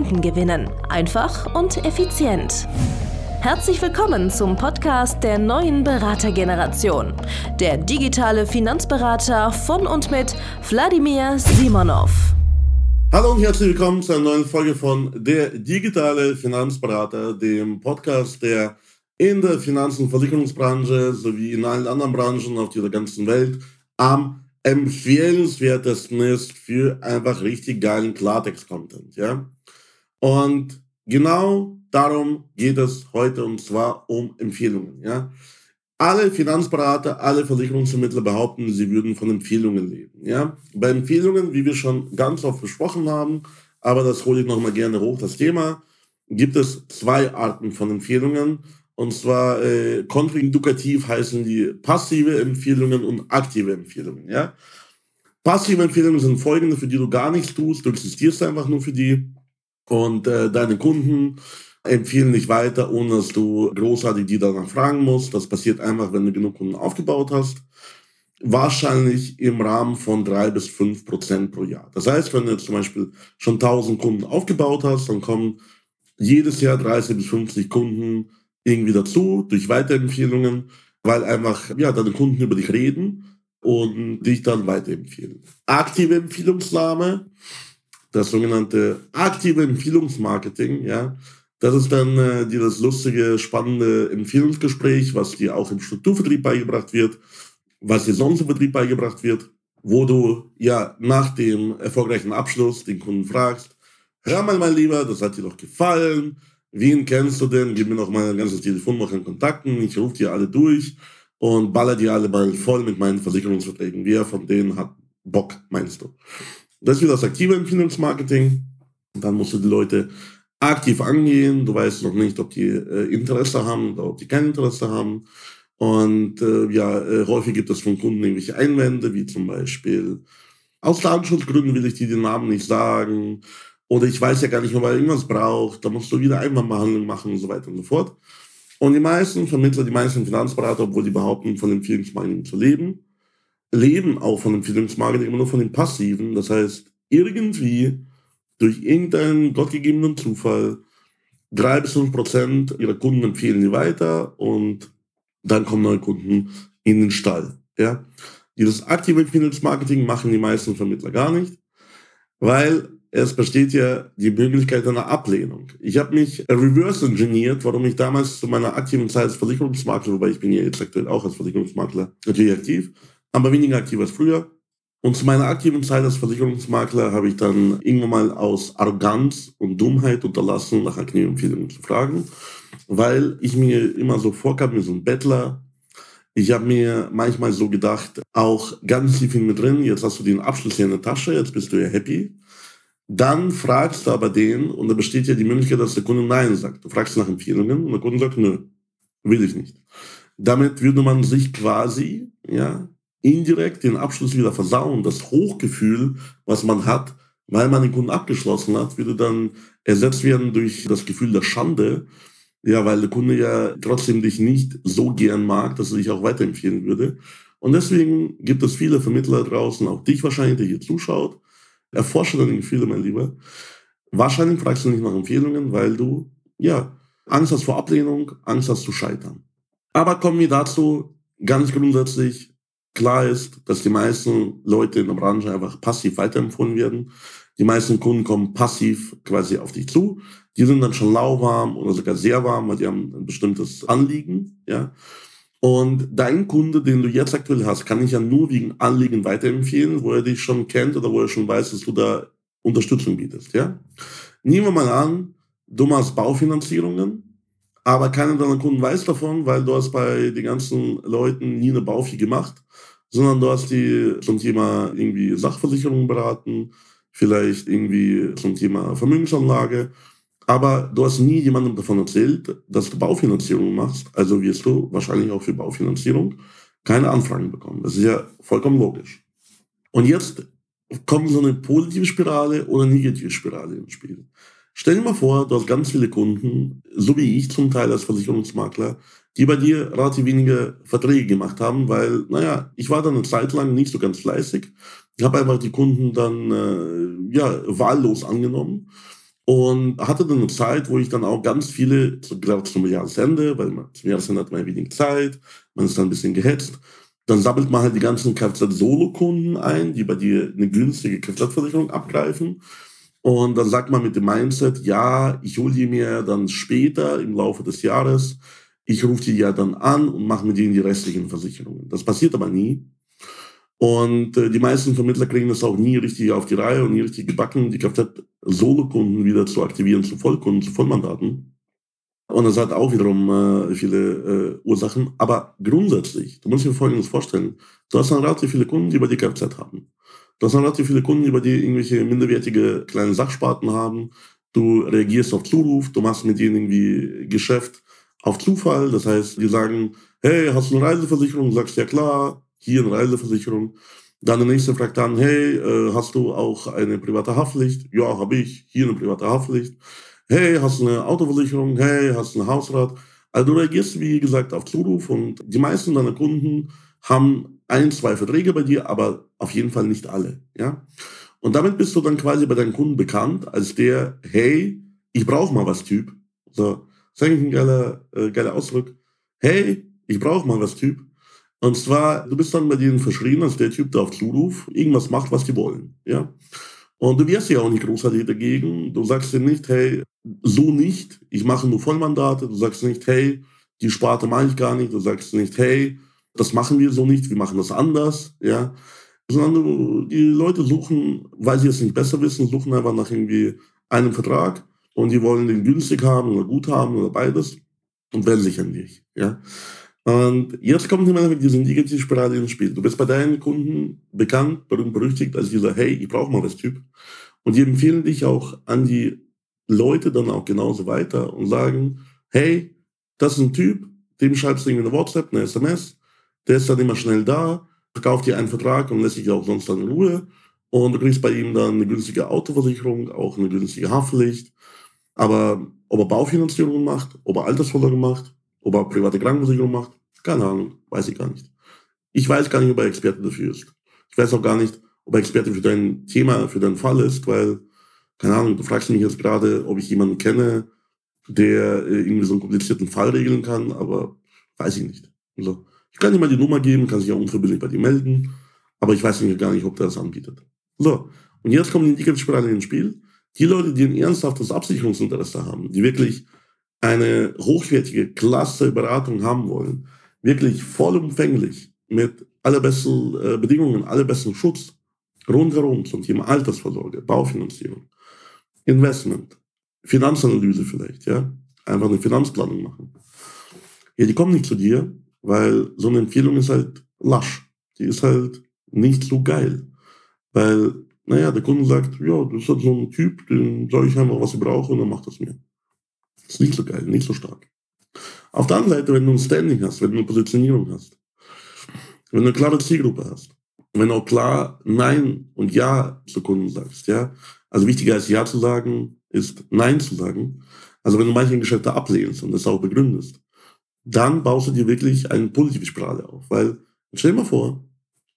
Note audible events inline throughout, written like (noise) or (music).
Kunden gewinnen. Einfach und effizient. Herzlich willkommen zum Podcast der neuen Beratergeneration. Der digitale Finanzberater von und mit Wladimir Simonov. Hallo und herzlich willkommen zu einer neuen Folge von Der digitale Finanzberater, dem Podcast, der in der Finanz- und Versicherungsbranche sowie in allen anderen Branchen auf dieser ganzen Welt am empfehlenswertesten ist für einfach richtig geilen Klartext-Content. Ja? Und genau darum geht es heute und zwar um Empfehlungen. Ja? Alle Finanzberater, alle Versicherungsvermittler behaupten, sie würden von Empfehlungen leben. Ja? Bei Empfehlungen, wie wir schon ganz oft besprochen haben, aber das hole ich nochmal gerne hoch, das Thema, gibt es zwei Arten von Empfehlungen. Und zwar äh, kontraindukativ heißen die passive Empfehlungen und aktive Empfehlungen. Ja? Passive Empfehlungen sind folgende, für die du gar nichts tust, du existierst einfach nur für die und äh, deine Kunden empfehlen dich weiter, ohne dass du großartig die danach fragen musst. Das passiert einfach, wenn du genug Kunden aufgebaut hast. Wahrscheinlich im Rahmen von drei bis fünf Prozent pro Jahr. Das heißt, wenn du jetzt zum Beispiel schon 1000 Kunden aufgebaut hast, dann kommen jedes Jahr 30 bis 50 Kunden irgendwie dazu durch Weiterempfehlungen, weil einfach ja, deine Kunden über dich reden und dich dann weiterempfehlen. Aktive Empfehlungsnahme das sogenannte aktive Empfehlungsmarketing, ja. Das ist dann äh, dieses lustige, spannende Empfehlungsgespräch, was dir auch im Strukturvertrieb beigebracht wird, was dir sonst im Vertrieb beigebracht wird, wo du ja nach dem erfolgreichen Abschluss den Kunden fragst, hör mal, mein Lieber, das hat dir doch gefallen, wen kennst du denn, gib mir noch mal ein ganzes Telefonbuch an Kontakten, ich rufe dir alle durch und baller die alle mal voll mit meinen Versicherungsverträgen. Wer von denen hat Bock, meinst du? Das ist wieder das aktive Empfehlungsmarketing. Dann musst du die Leute aktiv angehen. Du weißt noch nicht, ob die äh, Interesse haben oder ob die kein Interesse haben. Und äh, ja, äh, häufig gibt es von Kunden irgendwelche Einwände, wie zum Beispiel, aus Datenschutzgründen will ich dir den Namen nicht sagen. Oder ich weiß ja gar nicht, ob er irgendwas braucht. Da musst du wieder Einwandbehandlung machen und so weiter und so fort. Und die meisten Vermittler, die meisten Finanzberater, obwohl die behaupten, von Empfehlungsmarketing zu leben, leben auch von Empfehlungsmarketing immer nur von den passiven. Das heißt, irgendwie durch irgendeinen gottgegebenen Zufall drei bis fünf Prozent ihrer Kunden empfehlen sie weiter und dann kommen neue Kunden in den Stall. Ja? Dieses aktive Empfehlungsmarketing machen die meisten Vermittler gar nicht, weil es besteht ja die Möglichkeit einer Ablehnung. Ich habe mich reverse engineert, warum ich damals zu meiner aktiven Zeit als Versicherungsmakler, wobei ich bin ja jetzt aktuell auch als Versicherungsmakler natürlich aktiv, aber weniger aktiv als früher. Und zu meiner aktiven Zeit als Versicherungsmakler habe ich dann irgendwann mal aus Arroganz und Dummheit unterlassen, nach Akne-Empfehlungen zu fragen, weil ich mir immer so vorkam, wie so ein Bettler. Ich habe mir manchmal so gedacht, auch ganz tief in mir drin, jetzt hast du den Abschluss hier in der Tasche, jetzt bist du ja happy. Dann fragst du aber den, und da besteht ja die Möglichkeit, dass der Kunde Nein sagt. Du fragst nach Empfehlungen und der Kunde sagt, nö, will ich nicht. Damit würde man sich quasi, ja, indirekt den Abschluss wieder versauen. Das Hochgefühl, was man hat, weil man den Kunden abgeschlossen hat, würde dann ersetzt werden durch das Gefühl der Schande. Ja, weil der Kunde ja trotzdem dich nicht so gern mag, dass er dich auch weiterempfehlen würde. Und deswegen gibt es viele Vermittler draußen, auch dich wahrscheinlich, der hier zuschaut. Erforsche deine Gefühle, mein Lieber. Wahrscheinlich fragst du nicht nach Empfehlungen, weil du, ja, Angst hast vor Ablehnung, Angst hast zu scheitern. Aber kommen wir dazu ganz grundsätzlich, Klar ist, dass die meisten Leute in der Branche einfach passiv weiterempfohlen werden. Die meisten Kunden kommen passiv quasi auf dich zu. Die sind dann schon lauwarm oder sogar sehr warm, weil die haben ein bestimmtes Anliegen, ja. Und dein Kunde, den du jetzt aktuell hast, kann ich ja nur wegen Anliegen weiterempfehlen, wo er dich schon kennt oder wo er schon weiß, dass du da Unterstützung bietest, ja. Nehmen wir mal an, du machst Baufinanzierungen aber keiner deiner Kunden weiß davon, weil du hast bei den ganzen Leuten nie eine Baufi gemacht, sondern du hast die zum Thema irgendwie Sachversicherung beraten, vielleicht irgendwie zum Thema Vermögensanlage. Aber du hast nie jemandem davon erzählt, dass du Baufinanzierung machst. Also wirst du wahrscheinlich auch für Baufinanzierung keine Anfragen bekommen. Das ist ja vollkommen logisch. Und jetzt kommt so eine positive Spirale oder negative Spirale ins Spiel. Stell dir mal vor, du hast ganz viele Kunden, so wie ich zum Teil als Versicherungsmakler, die bei dir relativ wenige Verträge gemacht haben, weil, naja, ich war dann eine Zeit lang nicht so ganz fleißig. Ich habe einfach die Kunden dann äh, ja, wahllos angenommen und hatte dann eine Zeit, wo ich dann auch ganz viele, gerade zum Jahresende, weil man, zum Jahresende hat man ja wenig Zeit, man ist dann ein bisschen gehetzt, dann sammelt man halt die ganzen Kfz-Solo-Kunden ein, die bei dir eine günstige Kfz-Versicherung abgreifen. Und dann sagt man mit dem Mindset, ja, ich hole die mir dann später im Laufe des Jahres ich rufe die ja dann an und mache mit denen die restlichen Versicherungen. Das passiert aber nie. Und äh, die meisten Vermittler kriegen das auch nie richtig auf die Reihe und nie richtig gebacken, die Kfz-Solo-Kunden wieder zu aktivieren zu Vollkunden, zu Vollmandaten. Und das hat auch wiederum äh, viele äh, Ursachen. Aber grundsätzlich, du musst dir Folgendes vorstellen. Du hast dann relativ viele Kunden, die bei dir Kfz haben. Hast dann relativ viele Kunden, die bei dir irgendwelche minderwertige kleine Sachsparten haben. Du reagierst auf Zuruf, du machst mit denen irgendwie Geschäft auf Zufall. Das heißt, die sagen, hey, hast du eine Reiseversicherung? Du sagst, ja klar, hier eine Reiseversicherung. Dann der nächste fragt dann, hey, äh, hast du auch eine private Haftpflicht? Ja, habe ich. Hier eine private Haftpflicht. Hey, hast du eine Autoversicherung? Hey, hast du ein Hausrat? Also du reagierst, wie gesagt, auf Zuruf und die meisten deiner Kunden haben ein, zwei Verträge bei dir, aber auf jeden Fall nicht alle. Ja? Und damit bist du dann quasi bei deinen Kunden bekannt als der, hey, ich brauche mal was Typ. So, das ist eigentlich ein geiler, äh, geiler Ausdruck. Hey, ich brauche mal was Typ. Und zwar, du bist dann bei denen verschrien als der Typ, der auf Zuruf irgendwas macht, was die wollen. Ja? Und du wirst ja auch nicht großartig dagegen. Du sagst dir nicht, hey, so nicht, ich mache nur Vollmandate. Du sagst nicht, hey, die Sparte mache ich gar nicht. Du sagst nicht, hey, das machen wir so nicht, wir machen das anders. Ja? Sondern die Leute suchen, weil sie es nicht besser wissen, suchen einfach nach irgendwie einem Vertrag und die wollen den günstig haben oder gut haben oder beides und werden sich an dich. Ja? Und jetzt kommt im Endeffekt diese Negativspirale ins Spiel. Du bist bei deinen Kunden bekannt, berühmt, berüchtigt als dieser, hey, ich brauche mal das Typ. Und die empfehlen dich auch an die Leute dann auch genauso weiter und sagen, hey, das ist ein Typ, dem schreibst du eine WhatsApp, eine SMS, der ist dann immer schnell da, verkauft dir einen Vertrag und lässt dich auch sonst dann in Ruhe. Und du kriegst bei ihm dann eine günstige Autoversicherung, auch eine günstige Haftpflicht aber ob er Baufinanzierung macht, ob er Altersvorsorge macht, ob er private Krankenversicherung macht, keine Ahnung, weiß ich gar nicht. Ich weiß gar nicht, ob er Experte dafür ist. Ich weiß auch gar nicht, ob er Experte für dein Thema, für deinen Fall ist, weil, keine Ahnung, du fragst mich jetzt gerade, ob ich jemanden kenne, der äh, irgendwie so einen komplizierten Fall regeln kann, aber weiß ich nicht. Also, ich kann dir mal die Nummer geben, kann sich auch unverbindlich bei dir melden, aber ich weiß nicht gar nicht, ob der das anbietet. So, und jetzt kommen die Indikatorspirale ins Spiel. Die Leute, die ein ernsthaftes Absicherungsinteresse haben, die wirklich eine hochwertige, klasse Beratung haben wollen, wirklich vollumfänglich mit allerbesten äh, Bedingungen, allerbesten Schutz rundherum zum Thema Altersvorsorge, Baufinanzierung, Investment, Finanzanalyse vielleicht, ja, einfach eine Finanzplanung machen. Ja, die kommen nicht zu dir, weil so eine Empfehlung ist halt lasch. Die ist halt nicht so geil. Weil naja, der Kunde sagt, ja, das ist halt so ein Typ, den soll ich einfach, was ich brauche, und dann macht das mir. Das ist nicht so geil, nicht so stark. Auf der anderen Seite, wenn du ein Standing hast, wenn du eine Positionierung hast, wenn du eine klare Zielgruppe hast, wenn du auch klar Nein und Ja zu Kunden sagst, ja, also wichtiger als Ja zu sagen, ist Nein zu sagen. Also wenn du manche Geschäfte ablehnst und das auch begründest, dann baust du dir wirklich eine positive Sprache auf. Weil, stell dir mal vor,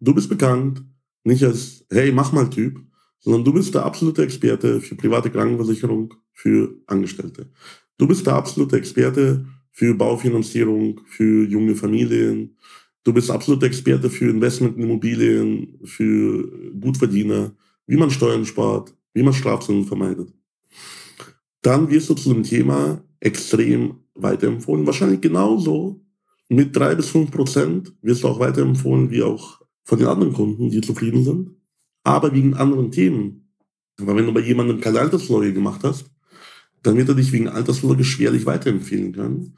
du bist bekannt, nicht als, hey, mach mal Typ, sondern du bist der absolute Experte für private Krankenversicherung für Angestellte. Du bist der absolute Experte für Baufinanzierung, für junge Familien. Du bist absoluter Experte für Investment in Immobilien, für Gutverdiener, wie man Steuern spart, wie man Strafzinsen vermeidet. Dann wirst du zu dem Thema extrem weiterempfohlen. Wahrscheinlich genauso mit drei bis fünf Prozent wirst du auch weiterempfohlen wie auch von den anderen Kunden, die zufrieden sind, aber wegen anderen Themen. Weil wenn du bei jemandem keine Altersvorsorge gemacht hast, dann wird er dich wegen Altersvorsorge schwerlich weiterempfehlen können.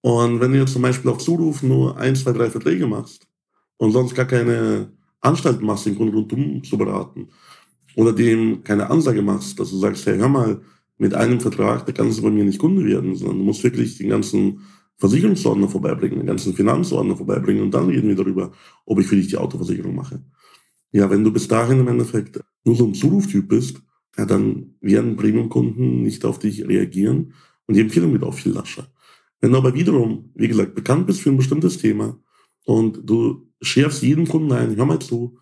Und wenn du jetzt zum Beispiel auf Zuruf nur ein, zwei, drei Verträge machst und sonst gar keine Anstalten machst, den Kunden rundum zu beraten oder dem keine Ansage machst, dass du sagst, hey, hör mal, mit einem Vertrag, da kannst du bei mir nicht Kunde werden, sondern du musst wirklich den ganzen Versicherungsordner vorbeibringen, den ganzen Finanzordner vorbeibringen und dann reden wir darüber, ob ich für dich die Autoversicherung mache. Ja, wenn du bis dahin im Endeffekt nur so ein Zuruftyp bist, ja, dann werden Premium-Kunden nicht auf dich reagieren und die Empfehlung wird auch viel lascher. Wenn du aber wiederum, wie gesagt, bekannt bist für ein bestimmtes Thema und du schärfst jeden Kunden ein, hör mal zu,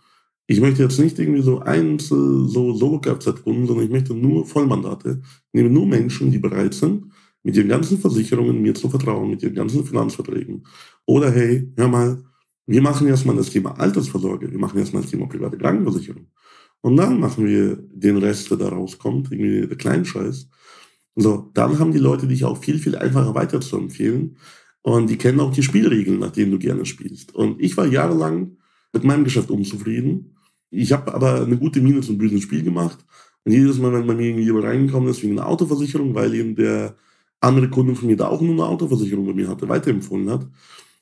ich möchte jetzt nicht irgendwie so Einzel, so Solo-Kfz-Kunden, sondern ich möchte nur Vollmandate. Ich nehme nur Menschen, die bereit sind, mit ihren ganzen Versicherungen mir zu vertrauen, mit ihren ganzen Finanzverträgen. Oder hey, hör mal, wir machen erstmal das Thema Altersvorsorge, wir machen erstmal das Thema private Krankenversicherung. Und dann machen wir den Rest, der da rauskommt, irgendwie der kleinen Scheiß. So, dann haben die Leute dich auch viel, viel einfacher weiter zu empfehlen. Und die kennen auch die Spielregeln, nach denen du gerne spielst. Und ich war jahrelang mit meinem Geschäft unzufrieden. Ich habe aber eine gute Miene zum bösen Spiel gemacht. Und jedes Mal, wenn bei mir jemand reingekommen ist wegen einer Autoversicherung, weil eben der andere Kunde von mir da auch nur eine Autoversicherung bei mir hatte, weiterempfohlen hat,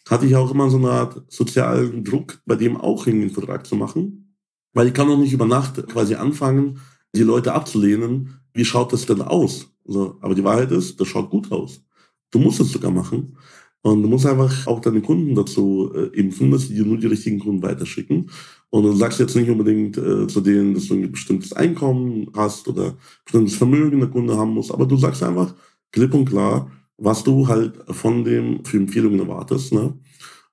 hatte ich auch immer so eine Art sozialen Druck, bei dem auch irgendwie einen Vertrag zu machen. Weil ich kann auch nicht über Nacht quasi anfangen, die Leute abzulehnen. Wie schaut das denn aus? So, aber die Wahrheit ist, das schaut gut aus. Du musst es sogar machen. Und du musst einfach auch deine Kunden dazu äh, impfen, dass sie dir nur die richtigen Kunden weiterschicken. Und du sagst jetzt nicht unbedingt äh, zu denen, dass du ein bestimmtes Einkommen hast oder bestimmtes Vermögen der Kunde haben muss, aber du sagst einfach klipp und klar, was du halt von dem für Empfehlungen erwartest. Ne?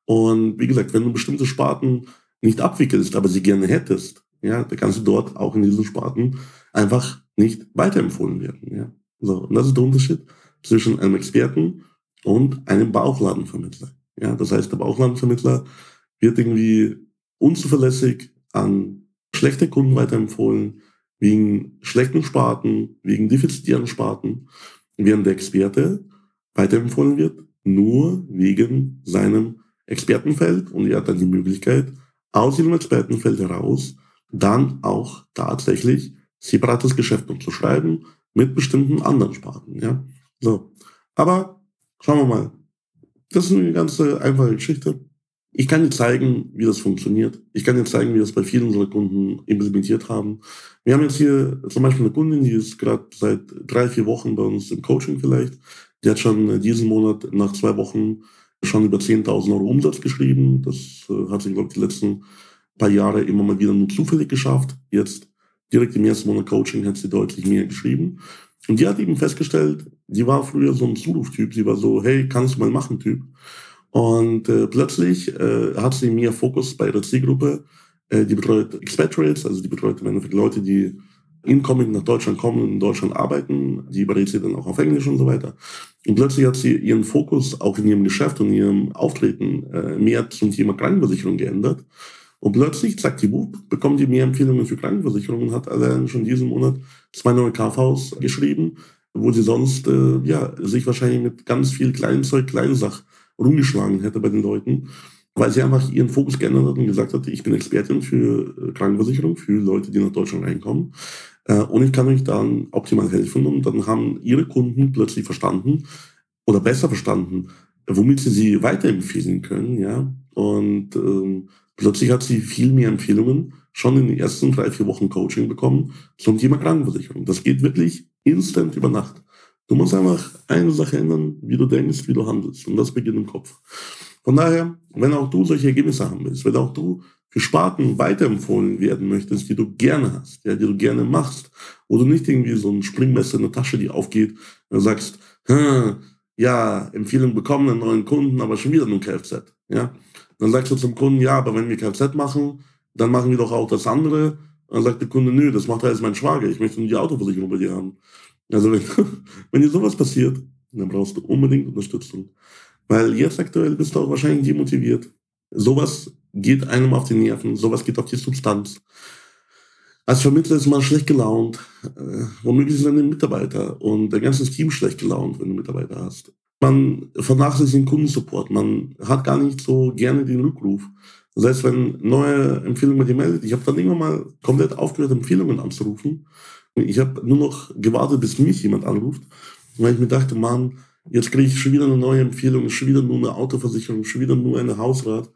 Und wie gesagt, wenn du bestimmte Sparten nicht abwickelst, aber sie gerne hättest, ja, dann kannst du dort auch in diesen Sparten einfach nicht weiterempfohlen werden. Ja? So, und das ist der Unterschied zwischen einem Experten und einem Bauchladenvermittler. Ja, das heißt, der Bauchladenvermittler wird irgendwie unzuverlässig an schlechte Kunden weiterempfohlen, wegen schlechten Sparten, wegen defizitären Sparten, während der Experte weiterempfohlen wird, nur wegen seinem Expertenfeld und er hat dann die Möglichkeit, aus diesem Expertenfeld heraus dann auch tatsächlich separates Geschäft zu schreiben mit bestimmten anderen Sparten. Ja? So. Aber Schauen wir mal. Das ist eine ganz einfache Geschichte. Ich kann dir zeigen, wie das funktioniert. Ich kann dir zeigen, wie wir das bei vielen unserer Kunden implementiert haben. Wir haben jetzt hier zum Beispiel eine Kundin, die ist gerade seit drei, vier Wochen bei uns im Coaching vielleicht. Die hat schon diesen Monat nach zwei Wochen schon über 10.000 Euro Umsatz geschrieben. Das äh, hat sie, glaube ich, die letzten paar Jahre immer mal wieder nur zufällig geschafft. Jetzt direkt im ersten Monat Coaching hat sie deutlich mehr geschrieben. Und die hat eben festgestellt, die war früher so ein Zuruftyp. Sie war so, hey, kannst du mal machen, Typ. Und äh, plötzlich äh, hat sie mehr Fokus bei ihrer Zielgruppe. Äh, die betreut Expatriates, also die betreut im Endeffekt Leute, die incoming nach Deutschland kommen und in Deutschland arbeiten. Die berät sie dann auch auf Englisch und so weiter. Und plötzlich hat sie ihren Fokus auch in ihrem Geschäft und ihrem Auftreten äh, mehr zum Thema Krankenversicherung geändert. Und plötzlich, zack, die Bub, bekommt die mehr Empfehlungen für Krankenversicherungen und hat allein schon diesen Monat zwei neue KVs geschrieben, wo sie sonst äh, ja, sich wahrscheinlich mit ganz viel kleinen Zeug, kleinen Sach rumgeschlagen hätte bei den Leuten, weil sie einfach ihren Fokus geändert hat und gesagt hat, ich bin Expertin für äh, Krankenversicherung, für Leute, die nach Deutschland reinkommen. Äh, und ich kann euch dann optimal helfen. Und dann haben ihre Kunden plötzlich verstanden oder besser verstanden, womit sie sie weiterempfehlen können. Ja? Und ähm, plötzlich hat sie viel mehr Empfehlungen schon in den ersten drei, vier Wochen Coaching bekommen zum Thema Krankenversicherung. Das geht wirklich instant über Nacht. Du musst einfach eine Sache ändern, wie du denkst, wie du handelst. Und das beginnt im Kopf. Von daher, wenn auch du solche Ergebnisse haben willst, wenn auch du für Sparten weiterempfohlen werden möchtest, die du gerne hast, ja, die du gerne machst, wo du nicht irgendwie so ein Springmesser in der Tasche, die aufgeht, und sagst, ja, Empfehlung bekommen, einen neuen Kunden, aber schon wieder nur Kfz, ja. Dann sagst du zum Kunden, ja, aber wenn wir Kfz machen, dann machen wir doch auch das andere. Dann sagt der Kunde, nö, das macht alles mein Schwager, ich möchte nur die Autoversicherung bei dir haben. Also (laughs) wenn, dir sowas passiert, dann brauchst du unbedingt Unterstützung. Weil jetzt aktuell bist du auch wahrscheinlich demotiviert. Sowas geht einem auf die Nerven, sowas geht auf die Substanz. Als Vermittler ist man schlecht gelaunt. Äh, womöglich sind deine Mitarbeiter und dein ganzes Team schlecht gelaunt, wenn du Mitarbeiter hast. Man vernachlässigt den Kundensupport. Man hat gar nicht so gerne den Rückruf. Das heißt, wenn neue Empfehlungen mit dir meldet, ich habe dann irgendwann mal komplett aufgehört, Empfehlungen anzurufen. Ich habe nur noch gewartet, bis mich jemand anruft, weil ich mir dachte, Mann, jetzt kriege ich schon wieder eine neue Empfehlung, schon wieder nur eine Autoversicherung, schon wieder nur eine Hausrat.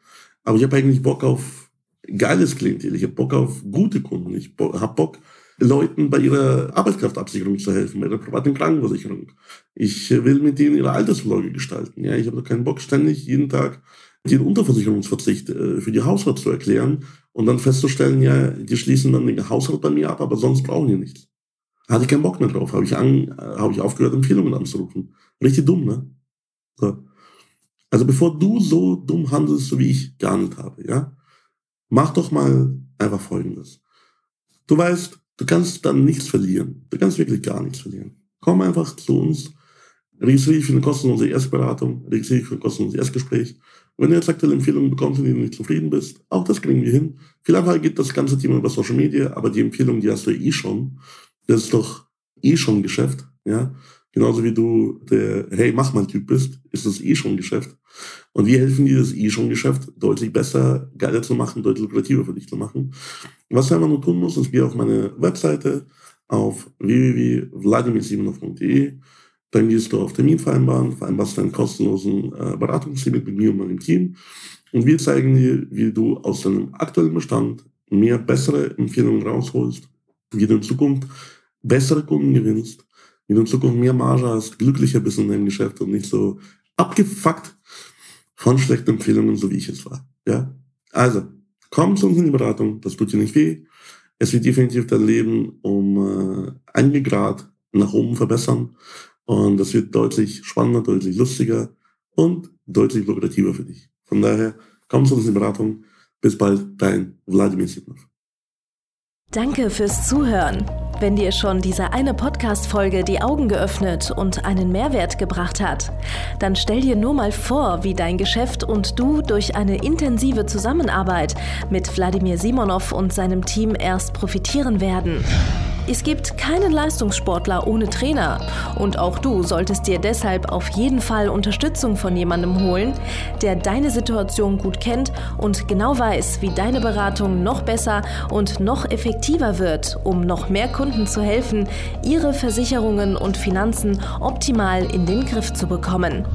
Aber ich habe eigentlich Bock auf geiles Klientel. Ich habe Bock auf gute Kunden. Ich habe Bock, Leuten bei ihrer Arbeitskraftabsicherung zu helfen, bei ihrer privaten Krankenversicherung. Ich will mit denen ihre Altersvorsorge gestalten. Ja, ich habe keinen Bock, ständig jeden Tag den Unterversicherungsverzicht äh, für die Hausrat zu erklären und dann festzustellen, ja, die schließen dann den Haushalt bei mir ab, aber sonst brauchen die nichts. Hatte ich keinen Bock mehr drauf, habe ich, an, äh, hab ich aufgehört, Empfehlungen anzurufen. Richtig dumm, ne? So. Also bevor du so dumm handelst, so wie ich gehandelt habe, ja, mach doch mal einfach Folgendes. Du weißt, du kannst dann nichts verlieren. Du kannst wirklich gar nichts verlieren. Komm einfach zu uns, registriere dich für eine kostenlose Erstberatung, registriere dich für ein kostenloses Erstgespräch. wenn du jetzt aktuelle Empfehlungen bekommst, in denen du nicht zufrieden bist, auch das kriegen wir hin. Vielleicht geht das ganze Thema über Social Media, aber die Empfehlung, die hast du eh schon. Das ist doch eh schon Geschäft, ja. Genauso wie du der Hey, mach mal Typ bist, ist das eh schon Geschäft. Und wir helfen dir, das eh schon Geschäft deutlich besser, geiler zu machen, deutlich lukrativer für dich zu machen. Was du einfach nur tun musst, ist, geh auf meine Webseite auf www.vladimirsimonov.de dann gehst du auf Termin vereinbaren, vereinbarst einen kostenlosen äh, Beratungstermin mit mir und meinem Team. Und wir zeigen dir, wie du aus deinem aktuellen Bestand mehr bessere Empfehlungen rausholst, wie du in Zukunft bessere Kunden gewinnst, wie du in Zukunft mehr Marge hast, glücklicher bist in deinem Geschäft und nicht so abgefuckt von schlechten Empfehlungen, so wie ich es war. Ja? Also, komm zu uns in die Beratung, das tut dir nicht weh. Es wird definitiv dein Leben um äh, einige Grad nach oben verbessern und das wird deutlich spannender, deutlich lustiger und deutlich lukrativer für dich. Von daher, komm zu uns in Beratung. Bis bald, dein Wladimir Sidnov. Danke fürs Zuhören. Wenn dir schon diese eine Podcast-Folge die Augen geöffnet und einen Mehrwert gebracht hat, dann stell dir nur mal vor, wie dein Geschäft und du durch eine intensive Zusammenarbeit mit Wladimir Simonov und seinem Team erst profitieren werden. Es gibt keinen Leistungssportler ohne Trainer und auch du solltest dir deshalb auf jeden Fall Unterstützung von jemandem holen, der deine Situation gut kennt und genau weiß, wie deine Beratung noch besser und noch effektiver wird, um noch mehr Kunden zu helfen, ihre Versicherungen und Finanzen optimal in den Griff zu bekommen.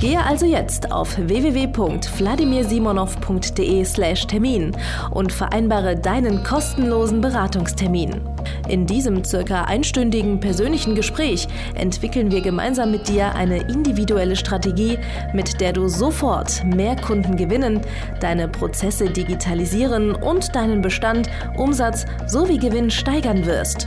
Gehe also jetzt auf www.vladimirsimonov.de/termin und vereinbare deinen kostenlosen Beratungstermin. In diesem circa einstündigen persönlichen Gespräch entwickeln wir gemeinsam mit dir eine individuelle Strategie, mit der du sofort mehr Kunden gewinnen, deine Prozesse digitalisieren und deinen Bestand, Umsatz sowie Gewinn steigern wirst.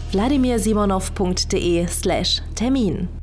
www.vladimirsimonov.de/termin.